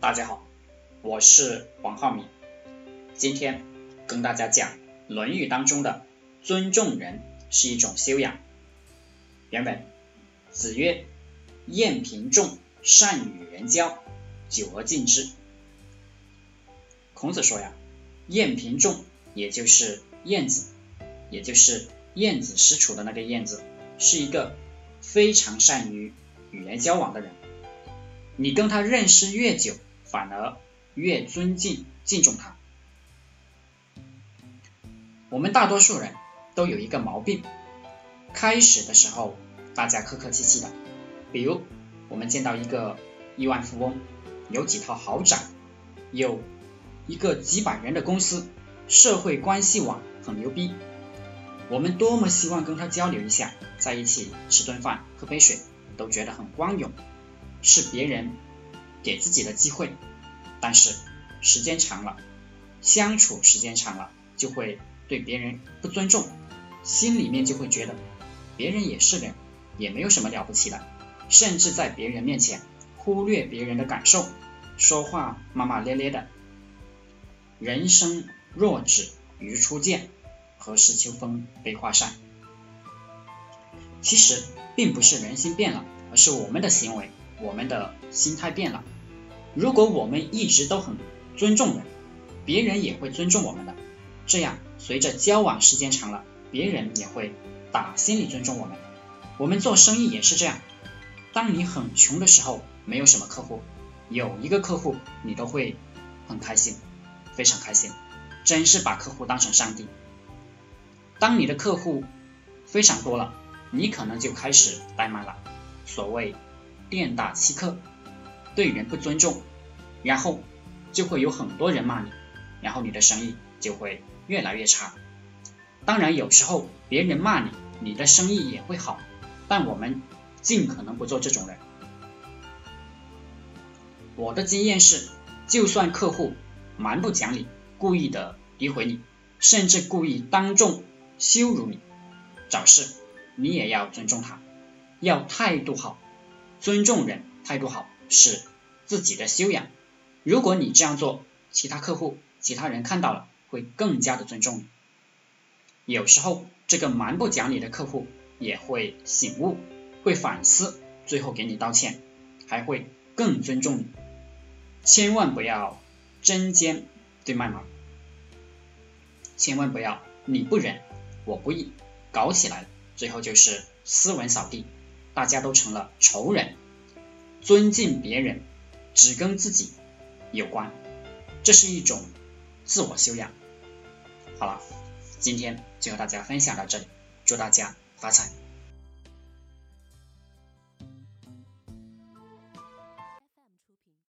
大家好，我是王浩明，今天跟大家讲《论语》当中的尊重人是一种修养。原本子曰：“晏平仲，善与人交，久而敬之。”孔子说呀，晏平仲，也就是晏子，也就是晏子使楚的那个晏子，是一个非常善于与人交往的人。你跟他认识越久，反而越尊敬、敬重他。我们大多数人都有一个毛病，开始的时候大家客客气气的，比如我们见到一个亿万富翁，有几套豪宅，有一个几百人的公司，社会关系网很牛逼，我们多么希望跟他交流一下，在一起吃顿饭、喝杯水，都觉得很光荣，是别人。给自己的机会，但是时间长了，相处时间长了，就会对别人不尊重，心里面就会觉得别人也是人，也没有什么了不起的，甚至在别人面前忽略别人的感受，说话骂骂咧咧的。人生若只如初见，何事秋风悲画扇？其实并不是人心变了，而是我们的行为。我们的心态变了。如果我们一直都很尊重人，别人也会尊重我们的。这样，随着交往时间长了，别人也会打心里尊重我们。我们做生意也是这样。当你很穷的时候，没有什么客户，有一个客户，你都会很开心，非常开心，真是把客户当成上帝。当你的客户非常多了，你可能就开始怠慢了。所谓。店大欺客，对人不尊重，然后就会有很多人骂你，然后你的生意就会越来越差。当然，有时候别人骂你，你的生意也会好，但我们尽可能不做这种人。我的经验是，就算客户蛮不讲理，故意的诋毁你，甚至故意当众羞辱你，找事，你也要尊重他，要态度好。尊重人，态度好是自己的修养。如果你这样做，其他客户、其他人看到了会更加的尊重你。有时候这个蛮不讲理的客户也会醒悟，会反思，最后给你道歉，还会更尊重你。千万不要针尖对麦芒，千万不要你不仁我不义，搞起来，最后就是斯文扫地。大家都成了仇人，尊敬别人只跟自己有关，这是一种自我修养。好了，今天就和大家分享到这里，祝大家发财。